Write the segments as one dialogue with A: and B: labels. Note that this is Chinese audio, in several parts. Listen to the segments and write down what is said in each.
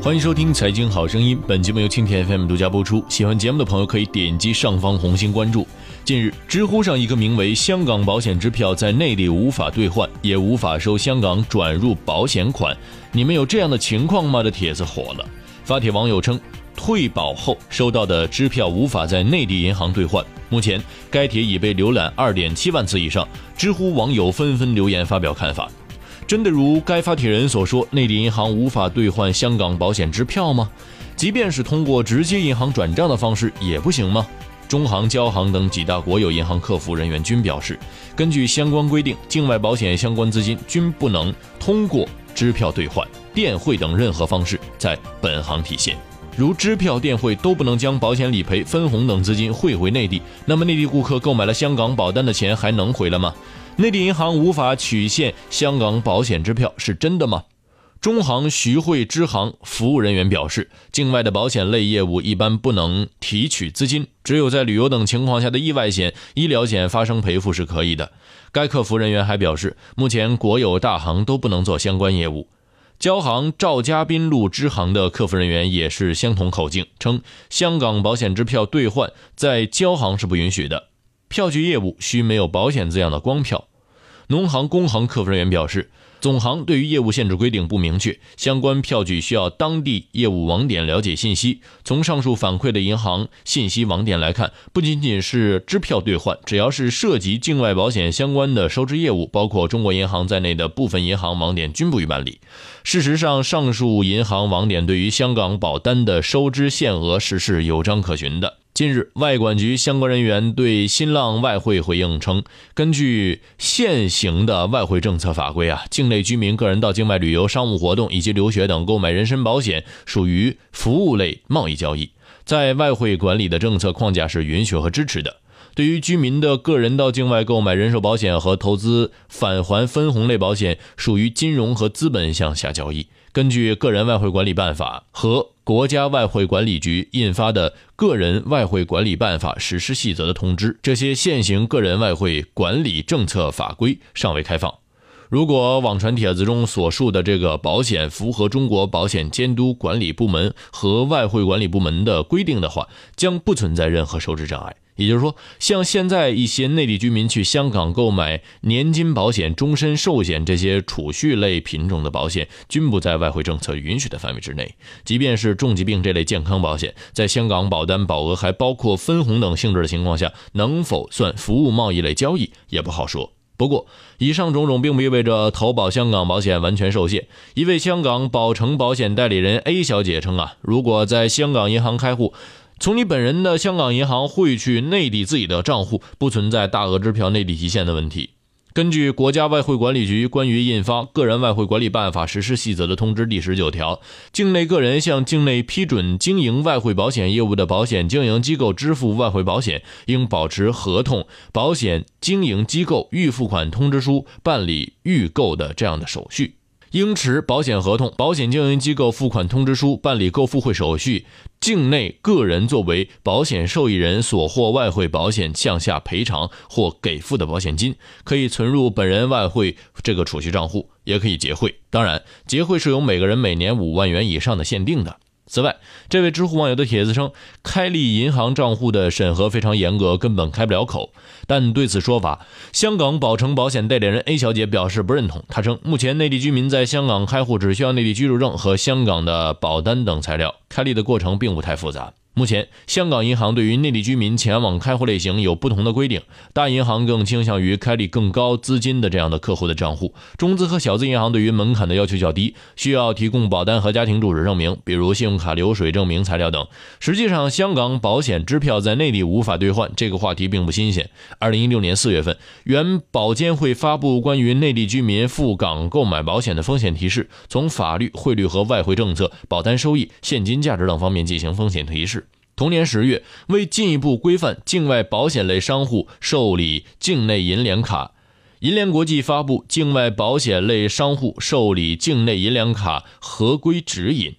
A: 欢迎收听《财经好声音》，本节目由蜻蜓 FM 独家播出。喜欢节目的朋友可以点击上方红心关注。近日，知乎上一个名为“香港保险支票在内地无法兑换，也无法收香港转入保险款，你们有这样的情况吗？”的帖子火了。发帖网友称，退保后收到的支票无法在内地银行兑换。目前，该帖已被浏览二点七万次以上，知乎网友纷纷留言发表看法。真的如该发帖人所说，内地银行无法兑换香港保险支票吗？即便是通过直接银行转账的方式也不行吗？中行、交行等几大国有银行客服人员均表示，根据相关规定，境外保险相关资金均不能通过支票兑换、电汇等任何方式在本行体现。如支票、电汇都不能将保险理赔、分红等资金汇回内地，那么内地顾客购买了香港保单的钱还能回来吗？内地银行无法取现香港保险支票是真的吗？中行徐汇支行服务人员表示，境外的保险类业务一般不能提取资金，只有在旅游等情况下的意外险、医疗险发生赔付是可以的。该客服人员还表示，目前国有大行都不能做相关业务。交行赵家滨路支行的客服人员也是相同口径，称香港保险支票兑换在交行是不允许的，票据业务需没有保险字样的光票。农行、工行客服人员表示，总行对于业务限制规定不明确，相关票据需要当地业务网点了解信息。从上述反馈的银行信息网点来看，不仅仅是支票兑换，只要是涉及境外保险相关的收支业务，包括中国银行在内的部分银行网点均不予办理。事实上，上述银行网点对于香港保单的收支限额是是有章可循的。近日，外管局相关人员对新浪外汇回应称，根据现行的外汇政策法规啊，境内居民个人到境外旅游、商务活动以及留学等购买人身保险属于服务类贸易交易，在外汇管理的政策框架是允许和支持的。对于居民的个人到境外购买人寿保险和投资返还分红类保险，属于金融和资本项下交易。根据《个人外汇管理办法》和国家外汇管理局印发的《个人外汇管理办法实施细则》的通知，这些现行个人外汇管理政策法规尚未开放。如果网传帖子中所述的这个保险符合中国保险监督管理部门和外汇管理部门的规定的话，将不存在任何收支障碍。也就是说，像现在一些内地居民去香港购买年金保险、终身寿险这些储蓄类品种的保险，均不在外汇政策允许的范围之内。即便是重疾病这类健康保险，在香港保单保额还包括分红等性质的情况下，能否算服务贸易类交易也不好说。不过，以上种种并不意味着投保香港保险完全受限。一位香港宝诚保险代理人 A 小姐称啊，如果在香港银行开户。从你本人的香港银行汇去内地自己的账户，不存在大额支票内地提现的问题。根据国家外汇管理局关于印发《个人外汇管理办法实施细则》的通知第十九条，境内个人向境内批准经营外汇保险业务的保险经营机构支付外汇保险，应保持合同、保险经营机构预付款通知书、办理预购的这样的手续。应持保险合同、保险经营机构付款通知书、办理购付汇手续。境内个人作为保险受益人所获外汇保险向下赔偿或给付的保险金，可以存入本人外汇这个储蓄账户，也可以结汇。当然，结汇是由每个人每年五万元以上的限定的。此外，这位知乎网友的帖子称，开立银行账户的审核非常严格，根本开不了口。但对此说法，香港宝诚保险代理人 A 小姐表示不认同。她称，目前内地居民在香港开户只需要内地居住证和香港的保单等材料，开立的过程并不太复杂。目前，香港银行对于内地居民前往开户类型有不同的规定，大银行更倾向于开立更高资金的这样的客户的账户，中资和小资银行对于门槛的要求较低，需要提供保单和家庭住址证明，比如信用卡流水证明材料等。实际上，香港保险支票在内地无法兑换，这个话题并不新鲜。二零一六年四月份，原保监会发布关于内地居民赴港购买保险的风险提示，从法律、汇率和外汇政策、保单收益、现金价值等方面进行风险提示。同年十月，为进一步规范境外保险类商户受理境内银联卡，银联国际发布《境外保险类商户受理境内银联卡合规指引》，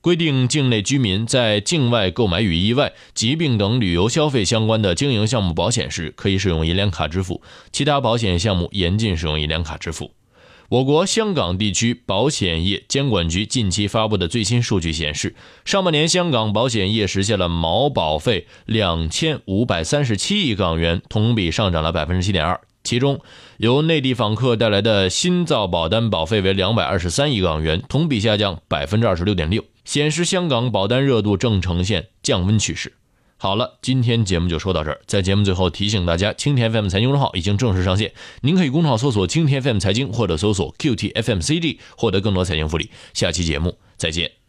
A: 规定境内居民在境外购买与意外、疾病等旅游消费相关的经营项目保险时，可以使用银联卡支付；其他保险项目严禁使用银联卡支付。我国香港地区保险业监管局近期发布的最新数据显示，上半年香港保险业实现了毛保费两千五百三十七亿港元，同比上涨了百分之七点二。其中，由内地访客带来的新造保单保费为两百二十三亿港元，同比下降百分之二十六点六，显示香港保单热度正呈现降温趋势。好了，今天节目就说到这儿。在节目最后提醒大家，青田 FM 财经公众号已经正式上线，您可以公众号搜索“青田 FM 财经”或者搜索 “QTFMCD” 获得更多财经福利。下期节目再见。